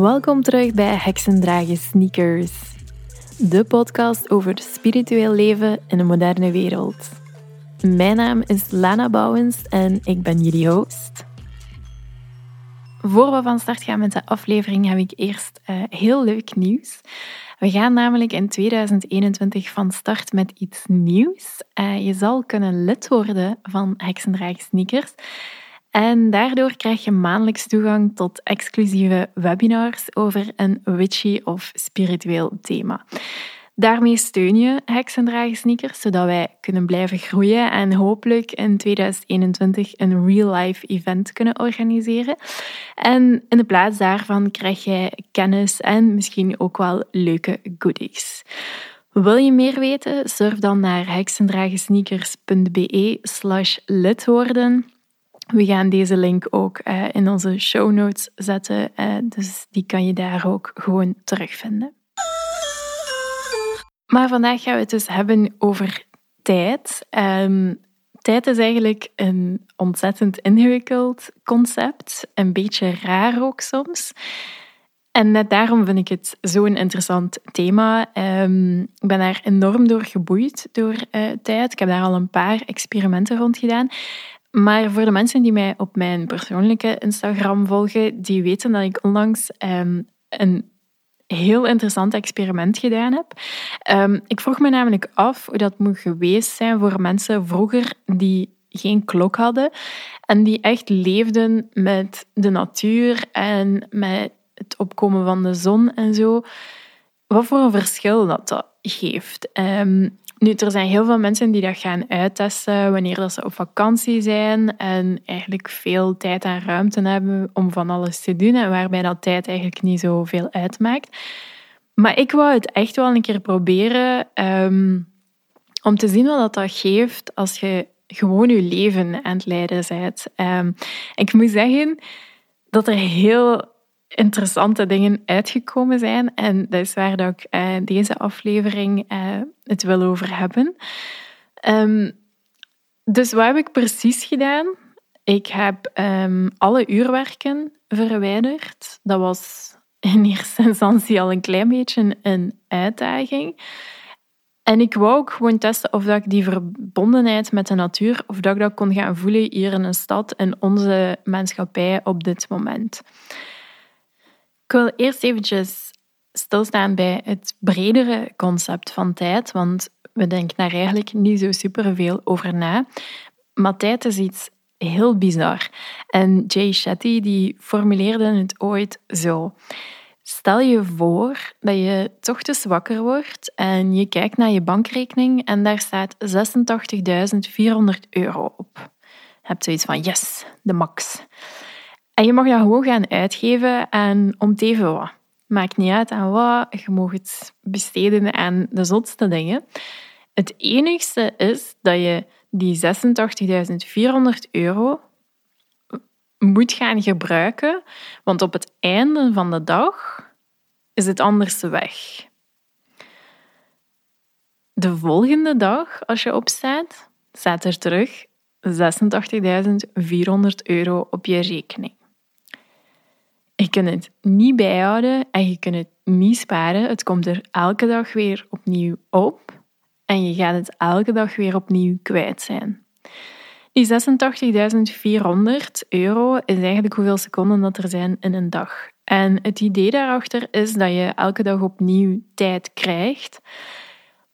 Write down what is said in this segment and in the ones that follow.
Welkom terug bij Heksendragen Sneakers, de podcast over spiritueel leven in een moderne wereld. Mijn naam is Lana Bouwens en ik ben jullie host. Voor we van start gaan met de aflevering heb ik eerst uh, heel leuk nieuws. We gaan namelijk in 2021 van start met iets nieuws. Uh, je zal kunnen lid worden van Heksendragen Sneakers. En daardoor krijg je maandelijks toegang tot exclusieve webinars over een witchy of spiritueel thema. Daarmee steun je Heksendragen Sneakers, zodat wij kunnen blijven groeien en hopelijk in 2021 een real-life event kunnen organiseren. En in de plaats daarvan krijg jij kennis en misschien ook wel leuke goodies. Wil je meer weten? Surf dan naar heksendragensneakers.be slash. We gaan deze link ook uh, in onze show notes zetten, uh, dus die kan je daar ook gewoon terugvinden. Maar vandaag gaan we het dus hebben over tijd. Um, tijd is eigenlijk een ontzettend ingewikkeld concept, een beetje raar ook soms. En net daarom vind ik het zo'n interessant thema. Um, ik ben daar enorm door geboeid door uh, tijd. Ik heb daar al een paar experimenten rond gedaan. Maar voor de mensen die mij op mijn persoonlijke Instagram volgen, die weten dat ik onlangs um, een heel interessant experiment gedaan heb. Um, ik vroeg me namelijk af hoe dat moet geweest zijn voor mensen vroeger die geen klok hadden en die echt leefden met de natuur en met het opkomen van de zon en zo. Wat voor een verschil dat dat geeft. Um, nu, er zijn heel veel mensen die dat gaan uittesten wanneer dat ze op vakantie zijn en eigenlijk veel tijd en ruimte hebben om van alles te doen en waarbij dat tijd eigenlijk niet zoveel uitmaakt. Maar ik wou het echt wel een keer proberen um, om te zien wat dat, geeft als je gewoon je leven aan het leiden bent. Um, ik moet zeggen dat er heel interessante dingen uitgekomen zijn. En dat is waar dat ik uh, deze aflevering uh, het wil over hebben. Um, dus wat heb ik precies gedaan? Ik heb um, alle uurwerken verwijderd. Dat was in eerste instantie al een klein beetje een uitdaging. En ik wou ook gewoon testen of dat ik die verbondenheid met de natuur, of dat ik dat kon gaan voelen hier in een stad, in onze maatschappij op dit moment. Ik wil eerst eventjes stilstaan bij het bredere concept van tijd, want we denken daar eigenlijk niet zo superveel over na. Maar tijd is iets heel bizar. En Jay Shetty die formuleerde het ooit zo. Stel je voor dat je toch te wakker wordt en je kijkt naar je bankrekening en daar staat 86.400 euro op. Je hebt zoiets van, yes, de max. En je mag dat gewoon gaan uitgeven en om het even wat. Maakt niet uit aan wat, je mag het besteden aan de zotste dingen. Het enigste is dat je die 86.400 euro moet gaan gebruiken, want op het einde van de dag is het anders weg. De volgende dag, als je opstaat, staat er terug 86.400 euro op je rekening. Je kunt het niet bijhouden en je kunt het niet sparen. Het komt er elke dag weer opnieuw op en je gaat het elke dag weer opnieuw kwijt zijn. Die 86.400 euro is eigenlijk hoeveel seconden dat er zijn in een dag. En het idee daarachter is dat je elke dag opnieuw tijd krijgt,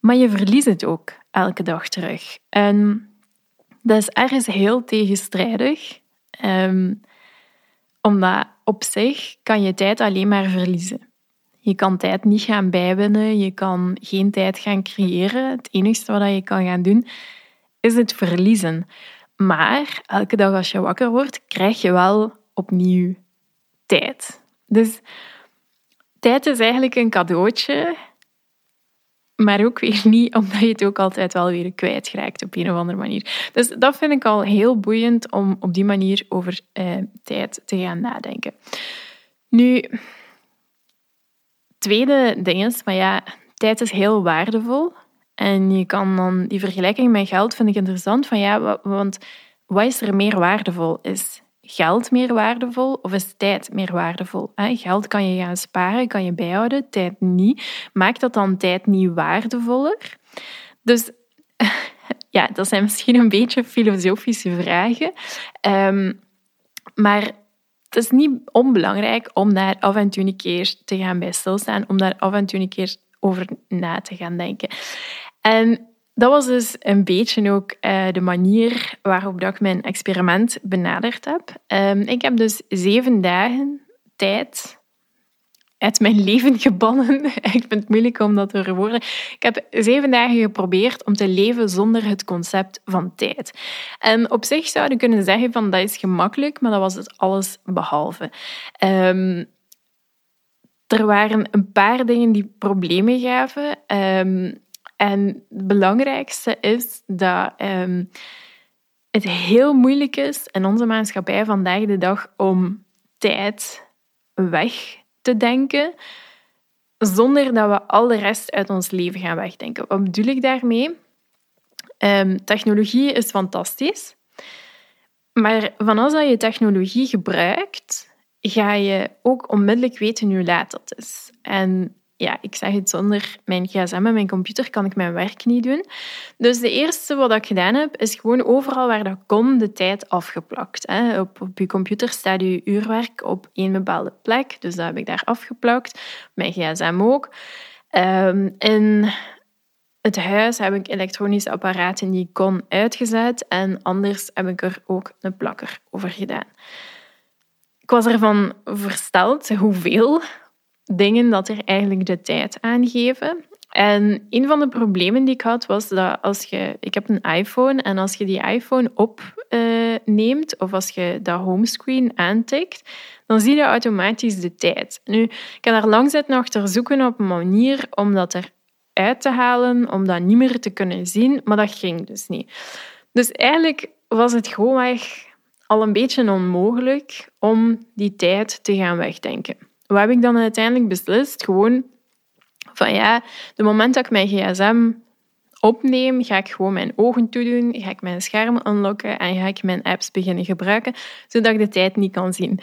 maar je verliest het ook elke dag terug. En dat is ergens heel tegenstrijdig, um, omdat op zich kan je tijd alleen maar verliezen. Je kan tijd niet gaan bijwinnen, je kan geen tijd gaan creëren. Het enige wat je kan gaan doen, is het verliezen. Maar elke dag als je wakker wordt, krijg je wel opnieuw tijd. Dus tijd is eigenlijk een cadeautje, maar ook weer niet omdat je het ook altijd wel weer kwijtraakt op een of andere manier. Dus dat vind ik al heel boeiend om op die manier over eh, tijd te gaan nadenken. Nu, tweede ding is, maar ja, tijd is heel waardevol. En je kan dan die vergelijking met geld vind ik interessant. Van ja, want wat is er meer waardevol? Is geld meer waardevol of is tijd meer waardevol? Geld kan je gaan sparen, kan je bijhouden, tijd niet. Maakt dat dan tijd niet waardevoller? Dus ja, dat zijn misschien een beetje filosofische vragen. Ehm, maar het is niet onbelangrijk om daar af en toe een keer te gaan bij stilstaan, om daar af en toe een keer over na te gaan denken. En dat was dus een beetje ook uh, de manier waarop dat ik mijn experiment benaderd heb. Um, ik heb dus zeven dagen tijd uit mijn leven gebannen. ik vind het moeilijk om dat te verwoorden. Ik heb zeven dagen geprobeerd om te leven zonder het concept van tijd. En op zich zou je kunnen zeggen van dat is gemakkelijk, maar dat was het alles behalve. Um, er waren een paar dingen die problemen gaven. Um, en het belangrijkste is dat um, het heel moeilijk is in onze maatschappij vandaag de dag om tijd weg te denken zonder dat we al de rest uit ons leven gaan wegdenken. Wat bedoel ik daarmee? Um, technologie is fantastisch, maar van als je technologie gebruikt, ga je ook onmiddellijk weten hoe laat dat is. En ja, ik zeg het, zonder mijn gsm en mijn computer kan ik mijn werk niet doen. Dus de eerste wat ik gedaan heb, is gewoon overal waar dat kon de tijd afgeplakt. Op, op je computer staat je uurwerk op één bepaalde plek, dus dat heb ik daar afgeplakt. Mijn gsm ook. In het huis heb ik elektronische apparaten die ik kon uitgezet en anders heb ik er ook een plakker over gedaan. Ik was ervan versteld hoeveel dingen dat er eigenlijk de tijd aangeven. En een van de problemen die ik had was dat als je... Ik heb een iPhone en als je die iPhone opneemt uh, of als je dat homescreen aantikt, dan zie je automatisch de tijd. Nu, ik kan daar lang zitten achter zoeken op een manier om dat eruit te halen, om dat niet meer te kunnen zien, maar dat ging dus niet. Dus eigenlijk was het gewoonweg al een beetje onmogelijk om die tijd te gaan wegdenken wat heb ik dan uiteindelijk beslist? Gewoon van ja, de moment dat ik mijn gsm opneem, ga ik gewoon mijn ogen toedoen, ga ik mijn scherm unlocken en ga ik mijn apps beginnen gebruiken, zodat ik de tijd niet kan zien.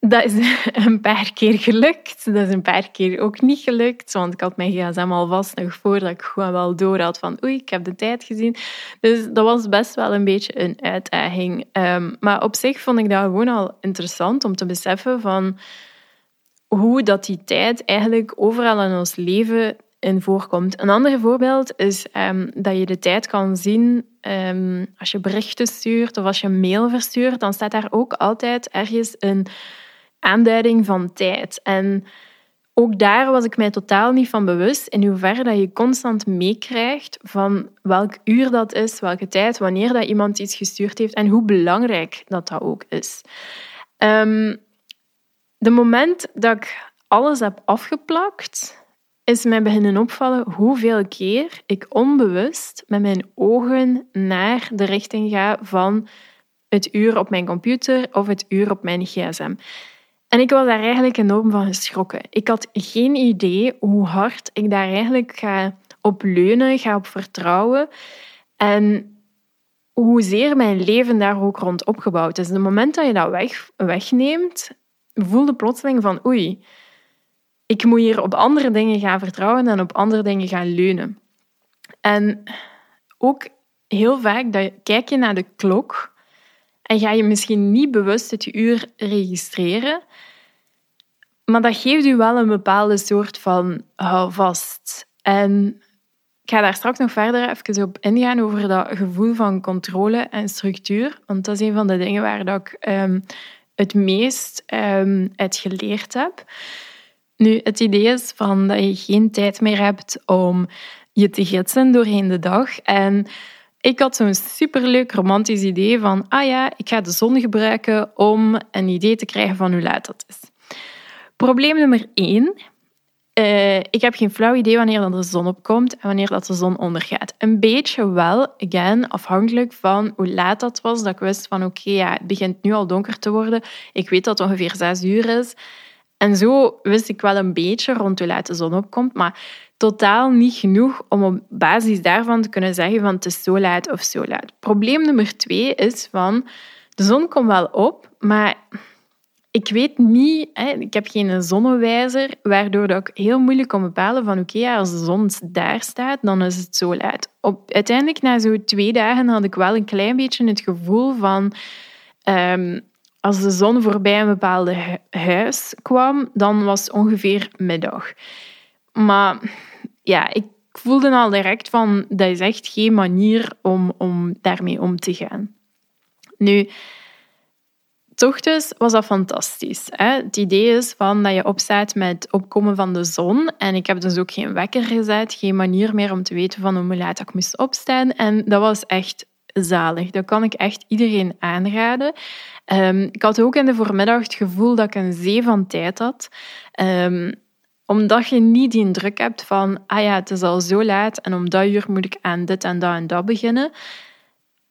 Dat is een paar keer gelukt. Dat is een paar keer ook niet gelukt, want ik had mijn gsm al vast nog voordat ik gewoon wel door had van oei, ik heb de tijd gezien. Dus dat was best wel een beetje een uitdaging. Um, maar op zich vond ik dat gewoon al interessant om te beseffen van hoe dat die tijd eigenlijk overal in ons leven in voorkomt. Een ander voorbeeld is um, dat je de tijd kan zien um, als je berichten stuurt of als je mail verstuurt, dan staat daar ook altijd ergens een aanduiding van tijd. En ook daar was ik mij totaal niet van bewust in hoeverre dat je constant meekrijgt van welk uur dat is, welke tijd, wanneer dat iemand iets gestuurd heeft en hoe belangrijk dat dat ook is. Um, de moment dat ik alles heb afgeplakt, is mij beginnen opvallen hoeveel keer ik onbewust met mijn ogen naar de richting ga van het uur op mijn computer of het uur op mijn gsm. En ik was daar eigenlijk enorm van geschrokken. Ik had geen idee hoe hard ik daar eigenlijk ga op leunen, ga op vertrouwen. En hoezeer mijn leven daar ook rond opgebouwd is. De moment dat je dat weg, wegneemt, voelde plotseling van oei, ik moet hier op andere dingen gaan vertrouwen en op andere dingen gaan leunen. En ook heel vaak dat, kijk je naar de klok en ga je misschien niet bewust het uur registreren, maar dat geeft u wel een bepaalde soort van houvast. En ik ga daar straks nog verder even op ingaan over dat gevoel van controle en structuur, want dat is een van de dingen waar dat ik um, het meest um, uit geleerd heb. Nu, het idee is van dat je geen tijd meer hebt om je te gidsen doorheen de dag. En ik had zo'n superleuk romantisch idee van, ah ja, ik ga de zon gebruiken om een idee te krijgen van hoe laat dat is. Probleem nummer één. Uh, ik heb geen flauw idee wanneer de zon opkomt en wanneer dat de zon ondergaat. Een beetje wel, again, afhankelijk van hoe laat dat was. Dat ik wist van oké, ja, het begint nu al donker te worden. Ik weet dat het ongeveer zes uur is. En zo wist ik wel een beetje rond hoe laat de zon opkomt, maar totaal niet genoeg om op basis daarvan te kunnen zeggen van het is zo laat of zo laat. Probleem nummer twee is van De zon komt wel op, maar ik weet niet, ik heb geen zonnewijzer, waardoor dat ik heel moeilijk kan bepalen van oké, als de zon daar staat, dan is het zo laat. Op, uiteindelijk, na zo'n twee dagen, had ik wel een klein beetje het gevoel van... Ehm, als de zon voorbij een bepaalde huis kwam, dan was het ongeveer middag. Maar ja, ik voelde al direct van, dat is echt geen manier om, om daarmee om te gaan. Nu, ochtends was dat fantastisch. Hè? Het idee is van dat je opstaat met het opkomen van de zon. En ik heb dus ook geen wekker gezet, geen manier meer om te weten van hoe laat ik moest opstaan. En dat was echt zalig. Dat kan ik echt iedereen aanraden. Um, ik had ook in de voormiddag het gevoel dat ik een zee van tijd had. Um, omdat je niet die druk hebt van, ah ja, het is al zo laat en om dat uur moet ik aan dit en dat en dat beginnen,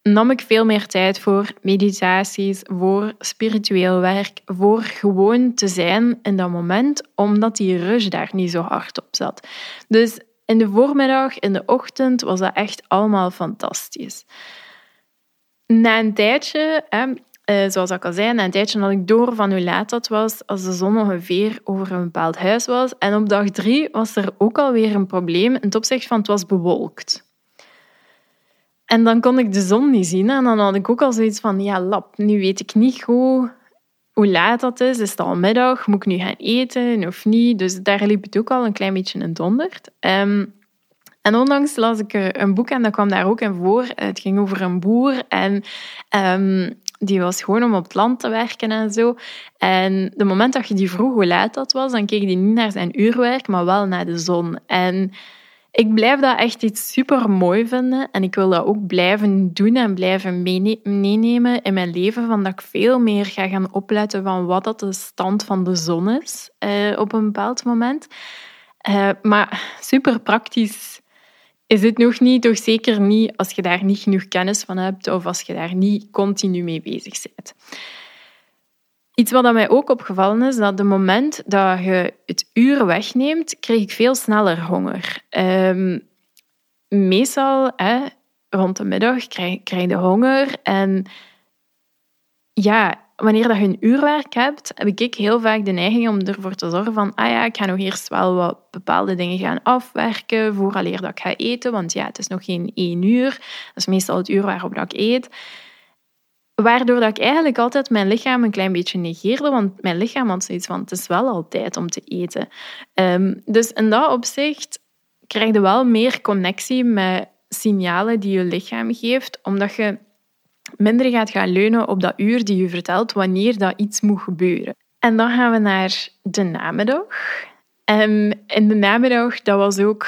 nam ik veel meer tijd voor meditaties, voor spiritueel werk, voor gewoon te zijn in dat moment, omdat die rush daar niet zo hard op zat. Dus in de voormiddag, in de ochtend, was dat echt allemaal fantastisch. Na een tijdje, eh, zoals ik al zei, na een tijdje had ik door van hoe laat dat was, als de zon ongeveer over een bepaald huis was. En op dag drie was er ook alweer een probleem in het van het was bewolkt. En dan kon ik de zon niet zien. En dan had ik ook al zoiets van, ja, lap, nu weet ik niet goed hoe laat dat is. Is het al middag? Moet ik nu gaan eten of niet? Dus daar liep het ook al een klein beetje in donderd. Um, en onlangs las ik een boek en dat kwam daar ook in voor. Het ging over een boer en um, die was gewoon om op het land te werken en zo. En de moment dat je die vroeg hoe laat dat was, dan keek hij niet naar zijn uurwerk, maar wel naar de zon. En ik blijf dat echt iets super mooi vinden. En ik wil dat ook blijven doen en blijven meenemen in mijn leven. Van dat ik veel meer ga gaan opletten van wat dat de stand van de zon is eh, op een bepaald moment. Uh, maar super praktisch is het nog niet, toch zeker niet als je daar niet genoeg kennis van hebt of als je daar niet continu mee bezig bent. Iets wat mij ook opgevallen is, dat de moment dat je het uur wegneemt, krijg ik veel sneller honger. Um, meestal, rond de middag, krijg, krijg je honger en ja, wanneer dat je een uurwerk hebt, heb ik heel vaak de neiging om ervoor te zorgen van, ah ja, ik ga nog eerst wel wat bepaalde dingen gaan afwerken vooraleer dat ik ga eten, want ja, het is nog geen één uur. Dat is meestal het uur waarop dat ik eet. Waardoor dat ik eigenlijk altijd mijn lichaam een klein beetje negeerde, want mijn lichaam had zoiets van, het is wel al tijd om te eten. Um, dus in dat opzicht krijg je wel meer connectie met signalen die je lichaam geeft, omdat je minder gaat gaan leunen op dat uur die je vertelt wanneer dat iets moet gebeuren. En dan gaan we naar de namiddag. En in de namiddag, dat was ook...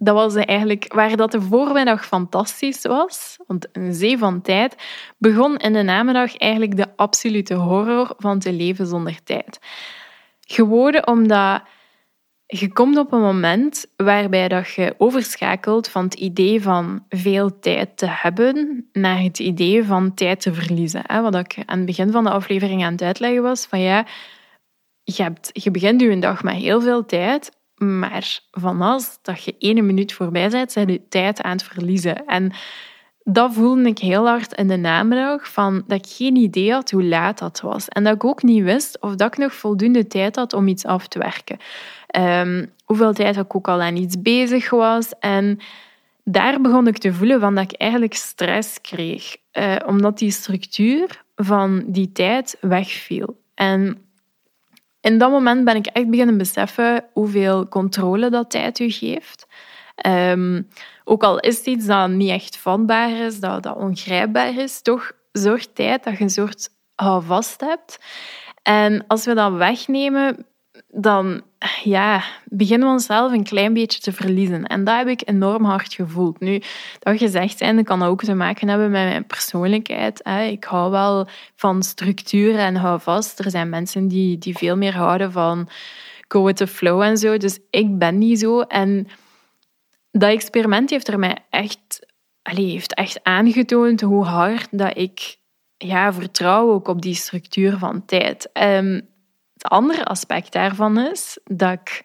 Dat was eigenlijk waar dat de voormiddag fantastisch was, want een zee van tijd, begon in de namiddag eigenlijk de absolute horror van te leven zonder tijd. Gewoon omdat je komt op een moment waarbij dat je overschakelt van het idee van veel tijd te hebben naar het idee van tijd te verliezen. Wat ik aan het begin van de aflevering aan het uitleggen was, van ja, je, hebt, je begint je dag met heel veel tijd, maar vanaf dat je ene minuut voorbij bent, zijn je tijd aan het verliezen. En dat voelde ik heel hard in de namiddag, van dat ik geen idee had hoe laat dat was. En dat ik ook niet wist of dat ik nog voldoende tijd had om iets af te werken. Um, hoeveel tijd ik ook al aan iets bezig was. En daar begon ik te voelen van dat ik eigenlijk stress kreeg. Uh, omdat die structuur van die tijd wegviel. En in dat moment ben ik echt beginnen beseffen hoeveel controle dat tijd u geeft. Um, ook al is het iets dat niet echt vatbaar is, dat, dat ongrijpbaar is, toch zorgt tijd dat je een soort houvast hebt. En als we dat wegnemen, dan ja, beginnen we onszelf een klein beetje te verliezen. En dat heb ik enorm hard gevoeld. Nu, dat gezegd zijn, kan ook te maken hebben met mijn persoonlijkheid. Ik hou wel van structuur en hou vast. Er zijn mensen die, die veel meer houden van go with the flow en zo. Dus ik ben niet zo. En dat experiment heeft er mij echt, allez, heeft echt aangetoond hoe hard dat ik ja, vertrouw ook op die structuur van tijd. Um, het andere aspect daarvan is dat ik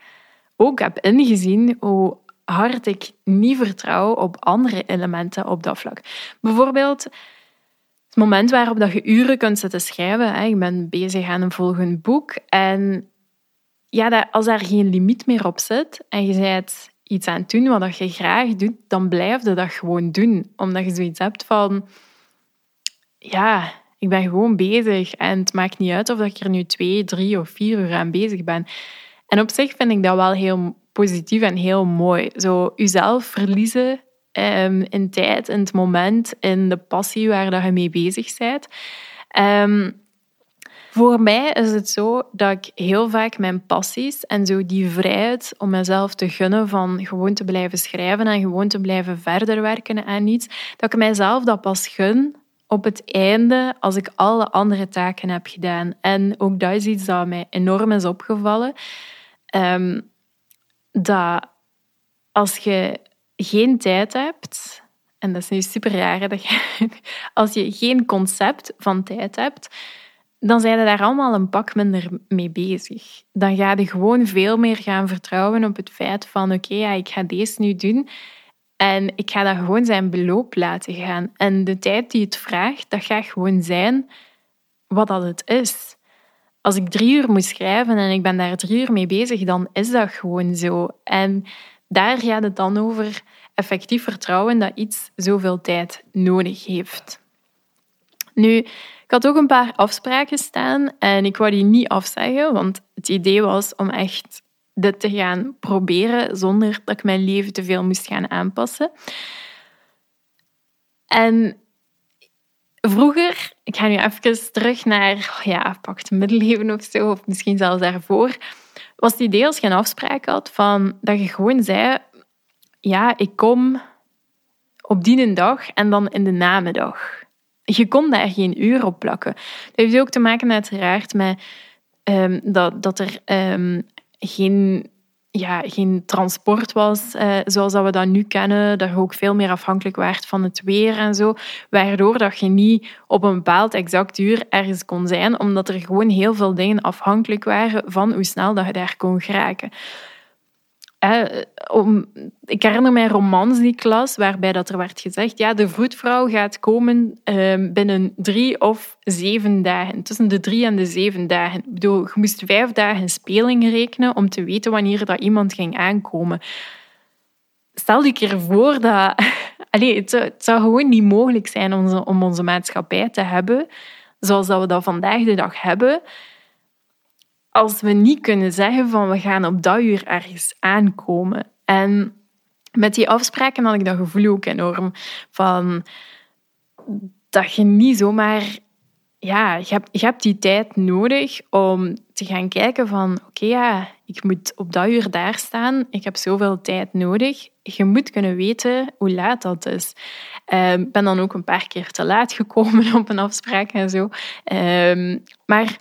ook heb ingezien hoe hard ik niet vertrouw op andere elementen op dat vlak. Bijvoorbeeld, het moment waarop dat je uren kunt zitten schrijven. Hè. Ik ben bezig aan een volgend boek. En ja, als daar geen limiet meer op zit en je bent iets aan het doen wat je graag doet, dan blijf je dat gewoon doen. Omdat je zoiets hebt van... Ja, ik ben gewoon bezig en het maakt niet uit of ik er nu twee, drie of vier uur aan bezig ben. En op zich vind ik dat wel heel positief en heel mooi. Zo jezelf verliezen um, in tijd, in het moment, in de passie waar dat je mee bezig bent. Um, voor mij is het zo dat ik heel vaak mijn passies en zo die vrijheid om mezelf te gunnen van gewoon te blijven schrijven en gewoon te blijven verder werken aan iets, dat ik mijzelf dat pas gun op het einde als ik alle andere taken heb gedaan. En ook dat is iets dat mij enorm is opgevallen. Um, dat als je geen tijd hebt, en dat is nu super raar, dat als je geen concept van tijd hebt, dan zijn je daar allemaal een pak minder mee bezig. Dan ga je gewoon veel meer gaan vertrouwen op het feit van oké, ja, ik ga deze nu doen en ik ga dat gewoon zijn beloop laten gaan. En de tijd die het vraagt, dat gaat gewoon zijn wat dat het is. Als ik drie uur moet schrijven en ik ben daar drie uur mee bezig, dan is dat gewoon zo. En daar gaat het dan over effectief vertrouwen dat iets zoveel tijd nodig heeft. Nu, ik had ook een paar afspraken staan en ik wou die niet afzeggen, want het idee was om echt dit te gaan proberen zonder dat ik mijn leven te veel moest gaan aanpassen. En vroeger, ik ga nu even terug naar, ja, pak middeleeuwen of zo, of misschien zelfs daarvoor, was het idee als je een afspraak had van dat je gewoon zei, ja, ik kom op die dag en dan in de namiddag. Je kon daar geen uur op plakken. Dat heeft ook te maken uiteraard met um, dat, dat er um, geen, ja, geen transport was uh, zoals dat we dat nu kennen. Dat je ook veel meer afhankelijk werd van het weer en zo. Waardoor dat je niet op een bepaald exact uur ergens kon zijn, omdat er gewoon heel veel dingen afhankelijk waren van hoe snel dat je daar kon geraken om, ik herinner mij romans die klas waarbij dat er werd gezegd ja, de vroedvrouw gaat komen ehm, binnen drie of zeven dagen. Tussen de drie en de zeven dagen. Ik bedoel, je moest vijf dagen speling rekenen om te weten wanneer dat iemand ging aankomen. Stel je keer voor dat... Allee, het, zou, gewoon niet mogelijk zijn om onze, om onze maatschappij te hebben zoals dat we dat vandaag de dag hebben als we niet kunnen zeggen van we gaan op dat uur ergens aankomen. En met die afspraken had ik dat gevoel ook enorm van dat je niet zomaar ja, je hebt, je hebt die tijd nodig om te gaan kijken van oké, ja, ik moet op dat uur daar staan, ik heb zoveel tijd nodig. Je moet kunnen weten hoe laat dat is. Ehm, ik ben dan ook een paar keer te laat gekomen op een afspraak en zo. Um, maar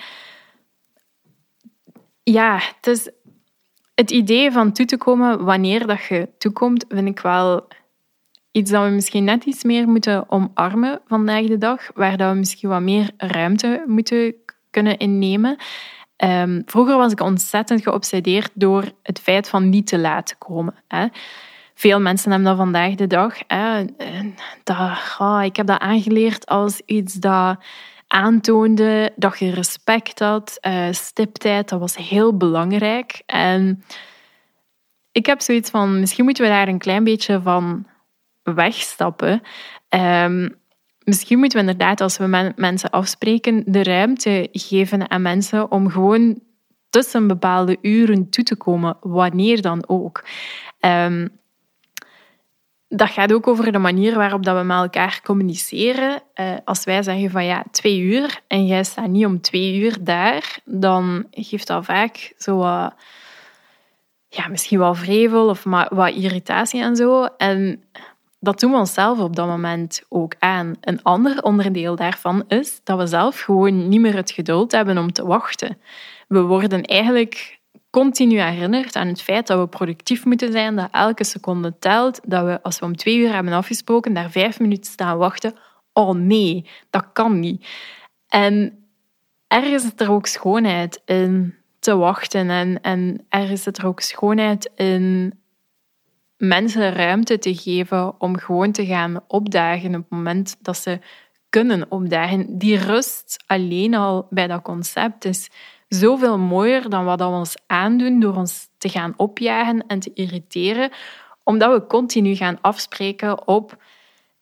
ja, het is het idee van toe te komen wanneer dat je toekomt, vind ik wel iets dat we misschien net iets meer moeten omarmen vandaag de dag, waar dat we misschien wat meer ruimte moeten kunnen innemen. Um, vroeger was ik ontzettend geobsedeerd door het feit van niet te laten komen. Hè. Veel mensen hebben dat vandaag de dag. Hè. Dat, ik heb dat aangeleerd als iets dat aantoonde dat je respect had. Uh, stiptijd, dat was heel belangrijk. En ik heb zoiets van, misschien moeten we daar een klein beetje van wegstappen. Um, misschien moeten we inderdaad, als we mensen afspreken, de ruimte geven aan mensen om gewoon tussen bepaalde uren toe te komen, wanneer dan ook. Um, dat gaat ook over de manier waarop dat we met elkaar communiceren. Uh, als wij zeggen van ja, twee uur en jij staat niet om twee uur daar, dan geeft dat vaak zo wat, ja, misschien wel vrevel of wat irritatie en zo. En dat doen we onszelf op dat moment ook aan. Een ander onderdeel daarvan is dat we zelf gewoon niet meer het geduld hebben om te wachten. We worden eigenlijk continu herinnerd aan het feit dat we productief moeten zijn, dat elke seconde telt, dat we als we om twee uur hebben afgesproken, daar vijf minuten staan wachten. Oh nee, dat kan niet. En ergens is er ook schoonheid in te wachten en, en ergens zit er ook schoonheid in mensen ruimte te geven om gewoon te gaan opdagen op het moment dat ze kunnen opdagen. Die rust alleen al bij dat concept is zoveel mooier dan wat we ons aandoen door ons te gaan opjagen en te irriteren, omdat we continu gaan afspreken op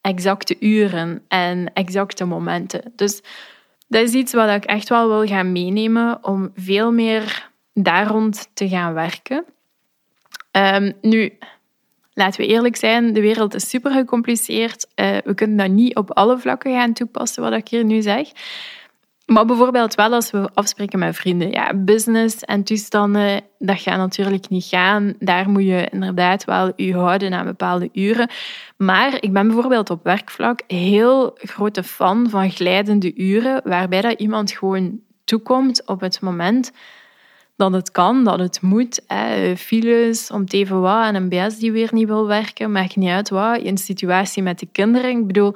exacte uren en exacte momenten. Dus dat is iets wat ik echt wel wil gaan meenemen om veel meer daar rond te gaan werken. Um, nu, laten we eerlijk zijn, de wereld is super gecompliceerd. Uh, we kunnen dat niet op alle vlakken gaan toepassen, wat ik hier nu zeg. Maar bijvoorbeeld wel als we afspreken met vrienden. Ja, business en toestanden, dat gaat natuurlijk niet gaan. Daar moet je inderdaad wel je houden aan bepaalde uren. Maar ik ben bijvoorbeeld op werkvlak heel grote fan van glijdende uren, waarbij dat iemand gewoon toekomt op het moment dat het kan, dat het moet. Hè. Files om even wat en een BS die weer niet wil werken, maakt niet uit wat. Een situatie met de kinderen. Ik bedoel,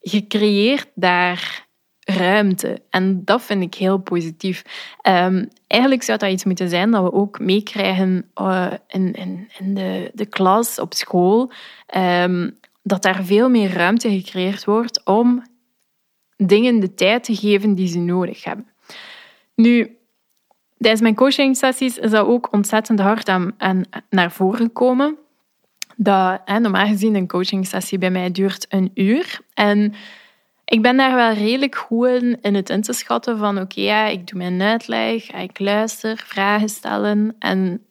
je creëert daar ruimte. En dat vind ik heel positief. Um, eigenlijk zou dat iets moeten zijn dat we ook meekrijgen uh, in, in, in de, de klas, op school. Um, dat daar veel meer ruimte gecreëerd wordt om dingen de tijd te geven die ze nodig hebben. Nu, tijdens mijn coachingsessies is dat ook ontzettend hard aan, naar voren gekomen. Dat, hè, normaal gezien een coachingsessie bij mij duurt een uur. En ik ben daar wel redelijk goed in, het in te schatten van oké, ik doe mijn uitleg, ik luister, vragen stellen. En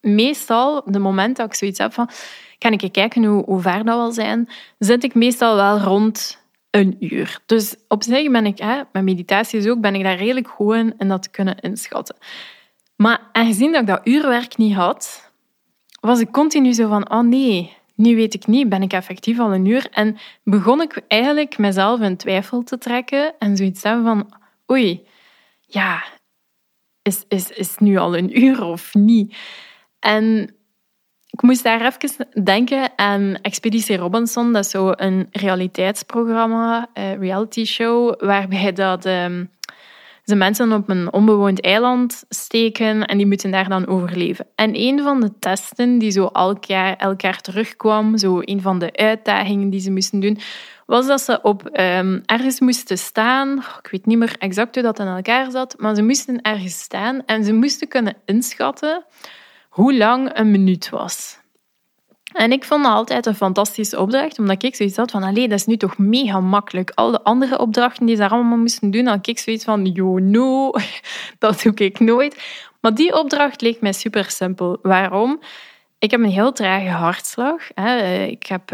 meestal, de moment dat ik zoiets heb van, kan ik kijken hoe, hoe ver dat wel zijn, zit ik meestal wel rond een uur. Dus op zich ben ik, hè, met meditatie ook, ben ik daar redelijk goed in, in dat te kunnen inschatten. Maar aangezien dat ik dat uurwerk niet had, was ik continu zo van, oh nee, nu weet ik niet, ben ik effectief al een uur? En begon ik eigenlijk mezelf in twijfel te trekken en zoiets hebben van, oei, ja, is, is, is nu al een uur of niet? En ik moest daar even denken aan Expeditie Robinson. Dat is zo een realiteitsprogramma, een eh, reality show, waarbij dat... Um, ze mensen op een onbewoond eiland steken en die moeten daar dan overleven. En een van de testen die zo elk jaar, elk jaar terugkwam, zo een van de uitdagingen die ze moesten doen, was dat ze op um, ergens moesten staan. Ik weet niet meer exact hoe dat in elkaar zat, maar ze moesten ergens staan en ze moesten kunnen inschatten hoe lang een minuut was. En ik vond dat altijd een fantastische opdracht, omdat ik zoiets had van, allee, dat is nu toch mega makkelijk. Al de andere opdrachten die ze allemaal moesten doen, had ik zoiets van, yo, no, dat doe ik nooit. Maar die opdracht leek mij super simpel. Waarom? Ik heb een heel trage hartslag. Ik heb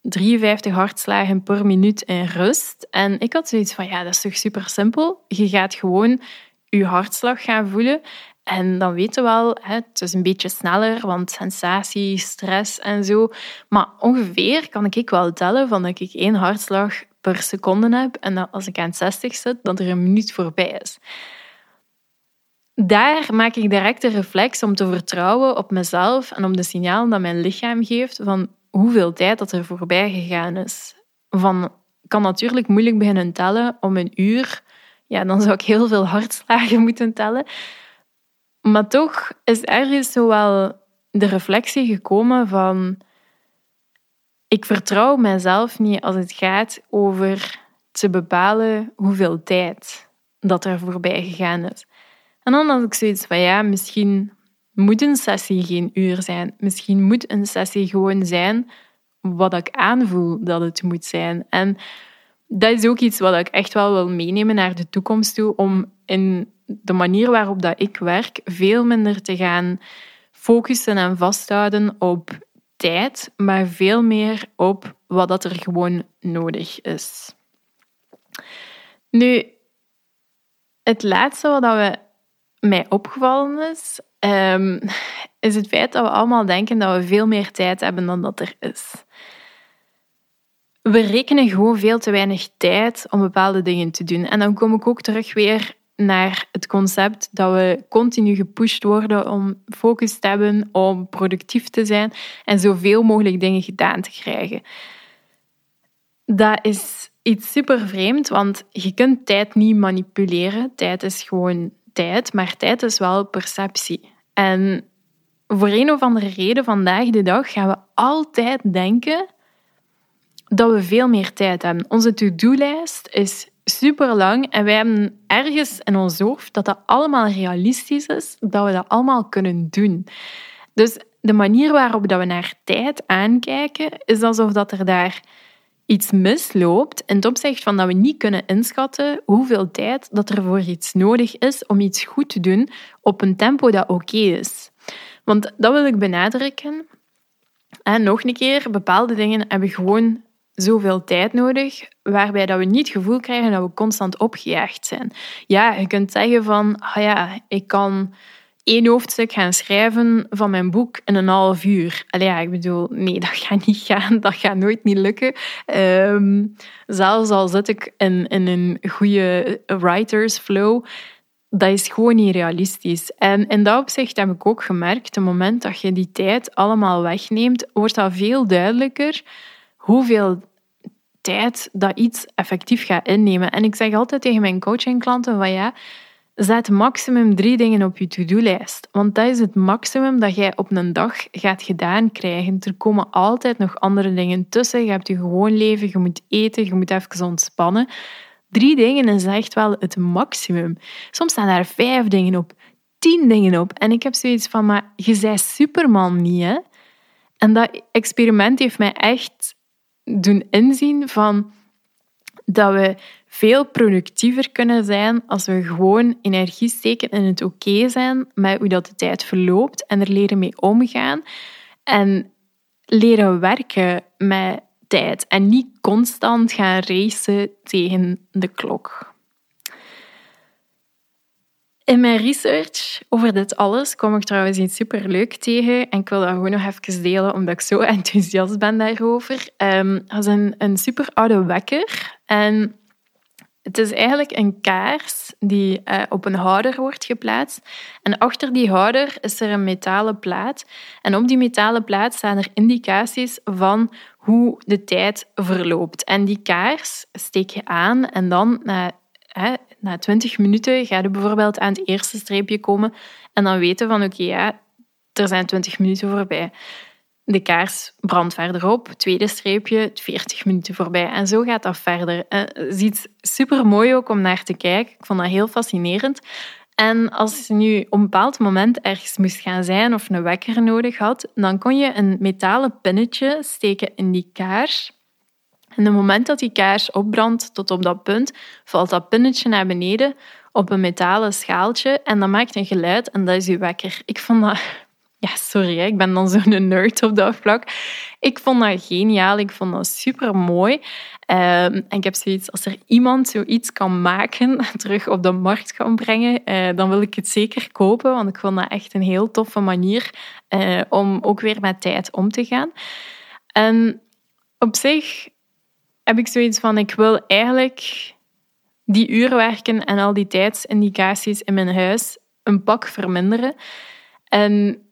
53 ehm, hartslagen per minuut in rust. En ik had zoiets van, ja, dat is toch super simpel. Je gaat gewoon je hartslag gaan voelen. En dan weten we wel, het is een beetje sneller, want sensatie, stress en zo. Maar ongeveer kan ik wel tellen van dat ik één hartslag per seconde heb en dat als ik aan 60 zit, dat er een minuut voorbij is. Daar maak ik direct de reflex om te vertrouwen op mezelf en op de signalen dat mijn lichaam geeft van hoeveel tijd dat er voorbij gegaan is. Van, ik kan natuurlijk moeilijk beginnen tellen om een uur. Ja, dan zou ik heel veel hartslagen moeten tellen. Maar toch is ergens zo wel de reflectie gekomen van ik vertrouw mezelf niet als het gaat over te bepalen hoeveel tijd dat er voorbij gegaan is. En dan had ik zoiets van ja, misschien moet een sessie geen uur zijn. Misschien moet een sessie gewoon zijn wat ik aanvoel dat het moet zijn. En dat is ook iets wat ik echt wel wil meenemen naar de toekomst toe, om in de manier waarop dat ik werk veel minder te gaan focussen en vasthouden op tijd, maar veel meer op wat dat er gewoon nodig is. Nu, het laatste wat we mij opgevallen is, um, is het feit dat we allemaal denken dat we veel meer tijd hebben dan dat er is. We rekenen gewoon veel te weinig tijd om bepaalde dingen te doen. En dan kom ik ook terug weer naar het concept dat we continu gepusht worden om focus te hebben, om productief te zijn en zoveel mogelijk dingen gedaan te krijgen. Dat is iets super vreemd, want je kunt tijd niet manipuleren. Tijd is gewoon tijd, maar tijd is wel perceptie. En voor een of andere reden vandaag de dag gaan we altijd denken dat we veel meer tijd hebben. Onze to-do-lijst is super lang en wij hebben ergens in ons hoofd dat dat allemaal realistisch is, dat we dat allemaal kunnen doen. Dus de manier waarop dat we naar tijd aankijken, is alsof dat er daar iets misloopt in het opzicht van dat we niet kunnen inschatten hoeveel tijd dat er voor iets nodig is om iets goed te doen op een tempo dat oké is. Want dat wil ik benadrukken. En nog een keer, bepaalde dingen hebben gewoon zoveel tijd nodig, waarbij dat we niet het gevoel krijgen dat we constant opgejaagd zijn. Ja, je kunt zeggen van, ah ja, ik kan één hoofdstuk gaan schrijven van mijn boek in een half uur. Allee, ik bedoel, nee, dat gaat niet gaan. Dat gaat nooit niet lukken. Um, zelfs al zit ik in, in een goede writers flow, dat is gewoon niet realistisch. En in dat opzicht heb ik ook gemerkt, het moment dat je die tijd allemaal wegneemt, wordt dat veel duidelijker hoeveel tijd dat iets effectief gaat innemen. En ik zeg altijd tegen mijn coachingklanten van ja, Zet maximum drie dingen op je to-do-lijst. Want dat is het maximum dat jij op een dag gaat gedaan krijgen. Er komen altijd nog andere dingen tussen. Je hebt je gewoon leven, je moet eten, je moet even ontspannen. Drie dingen is echt wel het maximum. Soms staan daar vijf dingen op, tien dingen op. En ik heb zoiets van, maar je zei Superman niet, hè? En dat experiment heeft mij echt doen inzien van dat we veel productiever kunnen zijn als we gewoon energie steken in het oké zijn met hoe dat de tijd verloopt en er leren mee omgaan en leren werken met tijd en niet constant gaan racen tegen de klok. In mijn research over dit alles kwam ik trouwens iets superleuk tegen en ik wil dat gewoon nog even delen omdat ik zo enthousiast ben daarover. Um, dat is een, een super oude wekker en het is eigenlijk een kaars die uh, op een houder wordt geplaatst. En achter die houder is er een metalen plaat. En op die metalen plaat staan er indicaties van hoe de tijd verloopt. En die kaars steek je aan en dan na, na 20 minuten ga je bijvoorbeeld aan het eerste streepje komen. En dan weten van oké, ja, er zijn 20 minuten voorbij. De kaars brandt verder op, tweede streepje, 40 minuten voorbij. En zo gaat dat verder. Het is super mooi ook om naar te kijken. Ik vond dat heel fascinerend. En als je nu op een bepaald moment ergens moest gaan zijn of een wekker nodig had, dan kon je een metalen pinnetje steken in die kaars. En het moment dat die kaars opbrandt tot op dat punt, valt dat pinnetje naar beneden op een metalen schaaltje en dat maakt een geluid en dat is je wekker. Ik vond dat ja, sorry, ik ben dan zo'n nerd op dat vlak. Ik vond dat geniaal, ik vond dat super mooi. Ehm, en ik heb zoiets, als er iemand zoiets kan maken, terug op de markt kan brengen, uh, dan wil ik het zeker kopen, want ik vond dat echt een heel toffe manier uh, om ook weer met tijd om te gaan. En op zich heb ik zoiets van, ik wil eigenlijk die uurwerken en al die tijdsindicaties in mijn huis een pak verminderen. En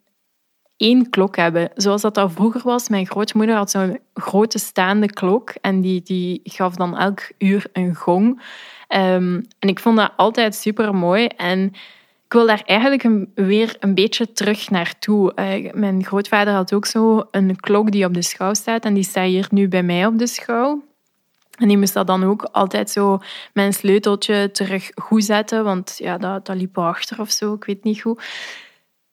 één klok hebben. Zoals dat al vroeger was. Mijn grootmoeder had zo'n grote staande klok en die, die gaf dan elk uur een gong. Ehm, en ik vond dat altijd super mooi. En ik wil daar eigenlijk weer een beetje terug naartoe. Uh, mijn grootvader had ook zo een klok die op de schouw staat en die staat hier nu bij mij op de schouw. En die moest dat dan ook altijd zo mijn sleuteltje terug goed zetten, want ja, dat, dat liep achter of zo, ik weet niet goed.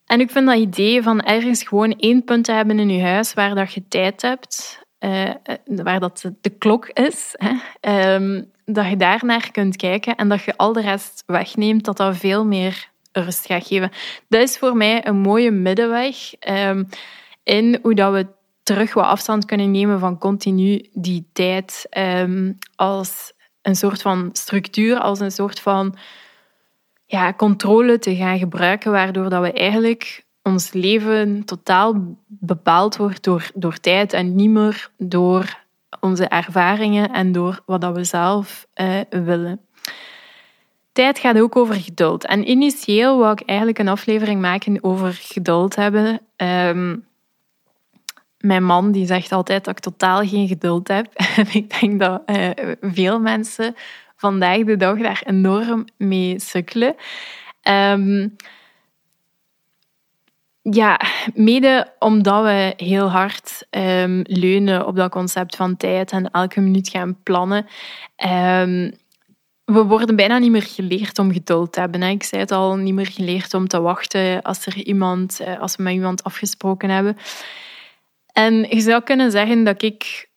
En ik vind dat idee van ergens gewoon één punt te hebben in je huis waar dat je tijd hebt, uh, waar dat de klok is, hè, ehm, dat je daar naar kunt kijken en dat je al de rest wegneemt, dat dat veel meer rust gaat geven. Dat is voor mij een mooie middenweg um, in hoe dat we terug wat afstand kunnen nemen van continu die tijd um, als een soort van structuur, als een soort van ja, controle te gaan gebruiken, waardoor dat we eigenlijk ons leven totaal bepaald wordt door, door tijd en niet meer door onze ervaringen en door wat dat we zelf eh, willen. Tijd gaat ook over geduld. En initieel wou ik eigenlijk een aflevering maken over geduld hebben. Um, mijn man die zegt altijd dat ik totaal geen geduld heb. En ik denk dat uh, veel mensen vandaag de dag daar enorm mee sukkelen. Um, ja, mede omdat we heel hard um, leunen op dat concept van tijd en elke minuut gaan plannen. Um, we worden bijna niet meer geleerd om geduld te hebben. Hè. Ik zei het al, niet meer geleerd om te wachten als, er iemand, eh, als we met iemand afgesproken hebben. En je zou kunnen zeggen dat ik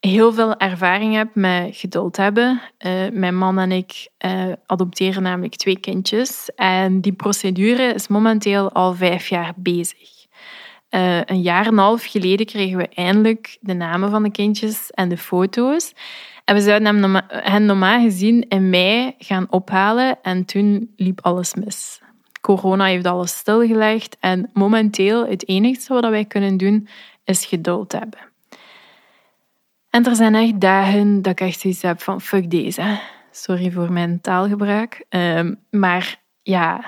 heel veel ervaring heb met geduld hebben. Uh, mijn man en ik uh, adopteren namelijk twee kindjes. En die procedure is momenteel al vijf jaar bezig. Uh, een jaar en een half geleden kregen we eindelijk de namen van de kindjes en de foto's. En we zouden hen normaal gezien in mei gaan ophalen en toen liep alles mis. Corona heeft alles stilgelegd en momenteel het enige wat wij kunnen doen is geduld hebben. En er zijn echt dagen dat ik echt zoiets heb van fuck deze. Sorry voor mijn taalgebruik. Ehm, maar ja,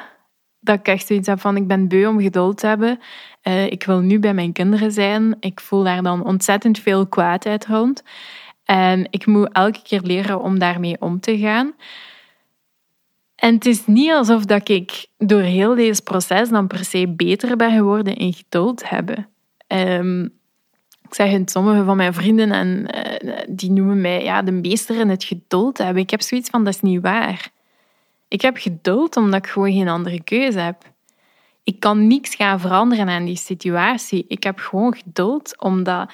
dat ik echt zoiets heb van ik ben beu om geduld te hebben. Uh, ik wil nu bij mijn kinderen zijn. Ik voel daar dan ontzettend veel kwaadheid rond. En ik moet elke keer leren om daarmee om te gaan. En het is niet alsof dat ik door heel deze proces dan per se beter ben geworden in geduld hebben. Um, ik zeg het, sommige van mijn vrienden en uh, die noemen mij ja, de meester in het geduld hebben. Ik heb zoiets van, dat is niet waar. Ik heb geduld omdat ik gewoon geen andere keuze heb. Ik kan niks gaan veranderen aan die situatie. Ik heb gewoon geduld omdat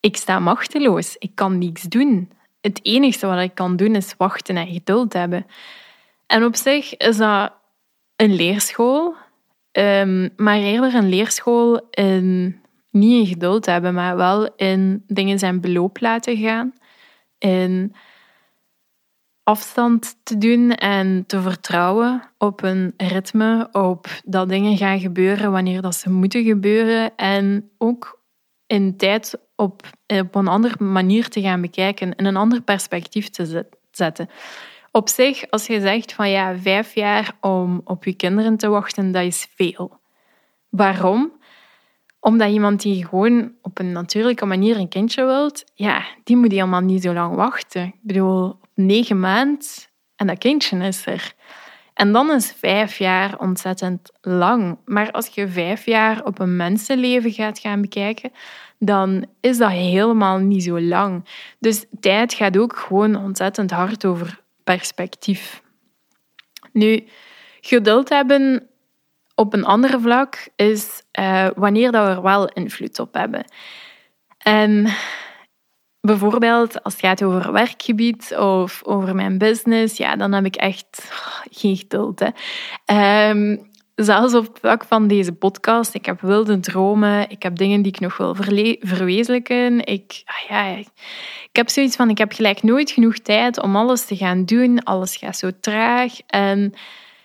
ik sta machteloos. Ik kan niks doen. Het enige wat ik kan doen is wachten en geduld hebben. En op zich is dat een leerschool, um, maar eerder een leerschool in niet in geduld hebben, maar wel in dingen zijn beloop laten gaan. In afstand te doen en te vertrouwen op een ritme, op dat dingen gaan gebeuren wanneer dat ze moeten gebeuren. En ook in tijd op, op een andere manier te gaan bekijken, in een ander perspectief te zetten. Op zich, als je zegt van ja, vijf jaar om op je kinderen te wachten, dat is veel. Waarom? Omdat iemand die gewoon op een natuurlijke manier een kindje wilt, ja, die moet helemaal niet zo lang wachten. Ik bedoel, negen maanden en dat kindje is er. En dan is vijf jaar ontzettend lang. Maar als je vijf jaar op een mensenleven gaat gaan bekijken, dan is dat helemaal niet zo lang. Dus tijd gaat ook gewoon ontzettend hard over perspectief. Nu, geduld hebben op een ander vlak is uh, wanneer dat we er wel invloed op hebben. En bijvoorbeeld als het gaat over werkgebied of over mijn business, ja, dan heb ik echt geen geduld. Hè. Um, zelfs op het vlak van deze podcast. Ik heb wilde dromen. Ik heb dingen die ik nog wil verwezenlijken. Ik, ah ja, ik heb zoiets van, ik heb gelijk nooit genoeg tijd om alles te gaan doen. Alles gaat zo traag. En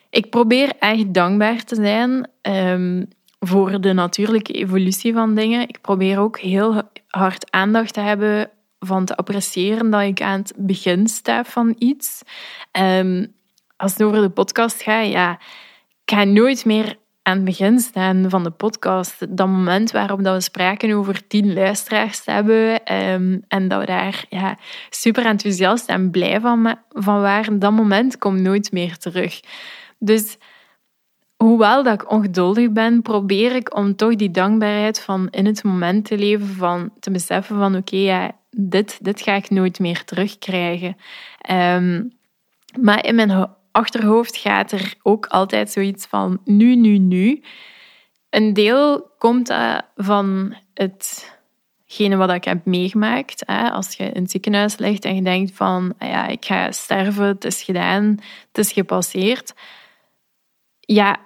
ik probeer echt dankbaar te zijn um, voor de natuurlijke evolutie van dingen. Ik probeer ook heel hard aandacht te hebben van te appreciëren dat ik aan het begin sta van iets. Um, als het over de podcast gaat, ja, ik ga nooit meer aan het begin staan van de podcast. Dat moment waarop dat we spraken over tien luisteraars hebben um, en dat we daar ja, super enthousiast en blij van, van waren, dat moment komt nooit meer terug. Dus hoewel dat ik ongeduldig ben, probeer ik om toch die dankbaarheid van in het moment te leven, van te beseffen van oké, ja, dit, dit ga ik nooit meer terugkrijgen. Um, maar in mijn achterhoofd gaat er ook altijd zoiets van nu, nu, nu. Een deel komt van hetgene wat ik heb meegemaakt. Als je in het ziekenhuis ligt en je denkt van ah ja, ik ga sterven, het is gedaan, het is gepasseerd ja,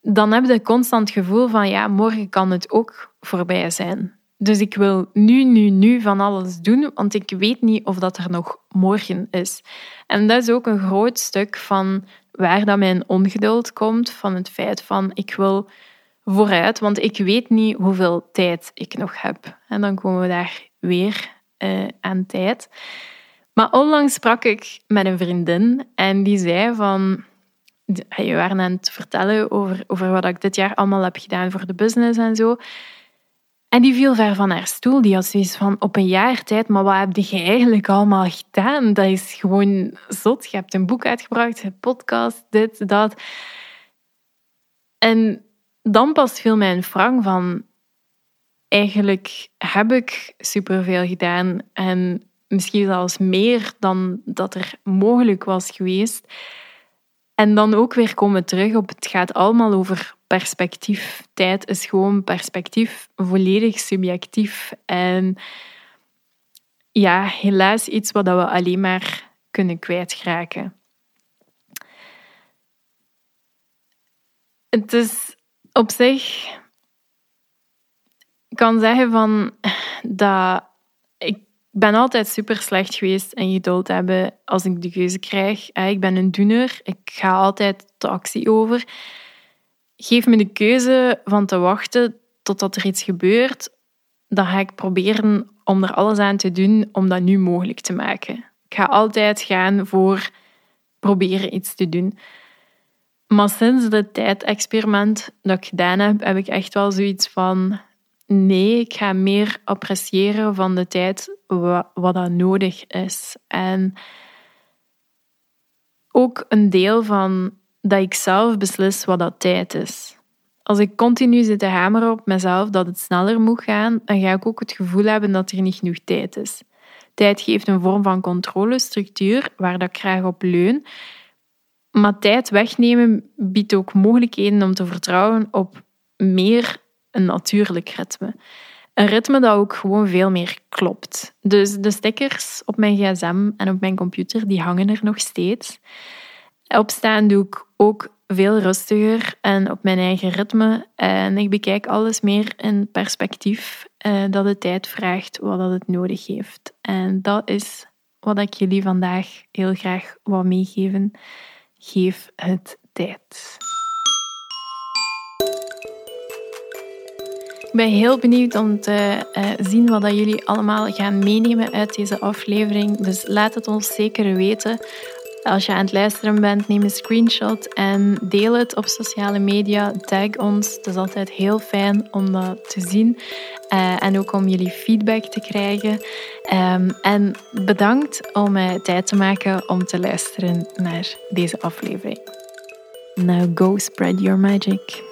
dan heb je constant het gevoel van ja, morgen kan het ook voorbij zijn. Dus ik wil nu, nu, nu van alles doen, want ik weet niet of dat er nog morgen is. En dat is ook een groot stuk van waar dat mijn ongeduld komt, van het feit van ik wil vooruit, want ik weet niet hoeveel tijd ik nog heb. En dan komen we daar weer uh, aan tijd. Maar onlangs sprak ik met een vriendin en die zei van je waren aan het vertellen over, over wat ik dit jaar allemaal heb gedaan voor de business en zo. En die viel ver van haar stoel. Die had zoiets van, op een jaar tijd, maar wat heb je eigenlijk allemaal gedaan? Dat is gewoon zot. Je hebt een boek uitgebracht, een podcast, dit, dat. En dan pas viel mij een frang van... Eigenlijk heb ik superveel gedaan en misschien zelfs meer dan dat er mogelijk was geweest. En dan ook weer komen terug op het gaat allemaal over perspectief. Tijd is gewoon perspectief, volledig subjectief. En ja, helaas iets wat we alleen maar kunnen kwijtraken. Het is op zich, ik kan zeggen van dat ik ben altijd super slecht geweest en geduld hebben als ik de keuze krijg. Ik ben een doener, ik ga altijd de actie over. Geef me de keuze van te wachten totdat er iets gebeurt, dan ga ik proberen om er alles aan te doen om dat nu mogelijk te maken. Ik ga altijd gaan voor proberen iets te doen. Maar sinds het tijdexperiment dat ik gedaan heb, heb ik echt wel zoiets van: nee, ik ga meer appreciëren van de tijd wat, wat dat nodig is. En ook een deel van dat ik zelf beslis wat dat tijd is. Als ik continu zit te hameren op mezelf dat het sneller moet gaan, dan ga ik ook het gevoel hebben dat er niet genoeg tijd is. Tijd geeft een vorm van controle, structuur, waar dat ik graag op leun. Maar tijd wegnemen biedt ook mogelijkheden om te vertrouwen op meer een natuurlijk ritme. Een ritme dat ook gewoon veel meer klopt. Dus de stickers op mijn gsm en op mijn computer, die hangen er nog steeds. Opstaan doe ik ook veel rustiger en op mijn eigen ritme. En ik bekijk alles meer in perspectief eh, dat de tijd vraagt wat dat het nodig heeft. En dat is wat ik jullie vandaag heel graag wil meegeven. Geef het tijd. Ik ben heel benieuwd om te uh, zien wat dat jullie allemaal gaan meenemen uit deze aflevering. Dus laat het ons zeker weten. Als je aan het luisteren bent, neem een screenshot en deel het op sociale media. Tag ons. Het is altijd heel fijn om dat te zien. Uh, en ook om jullie feedback te krijgen. Um, en bedankt om uh, tijd te maken om te luisteren naar deze aflevering. Now go spread your magic.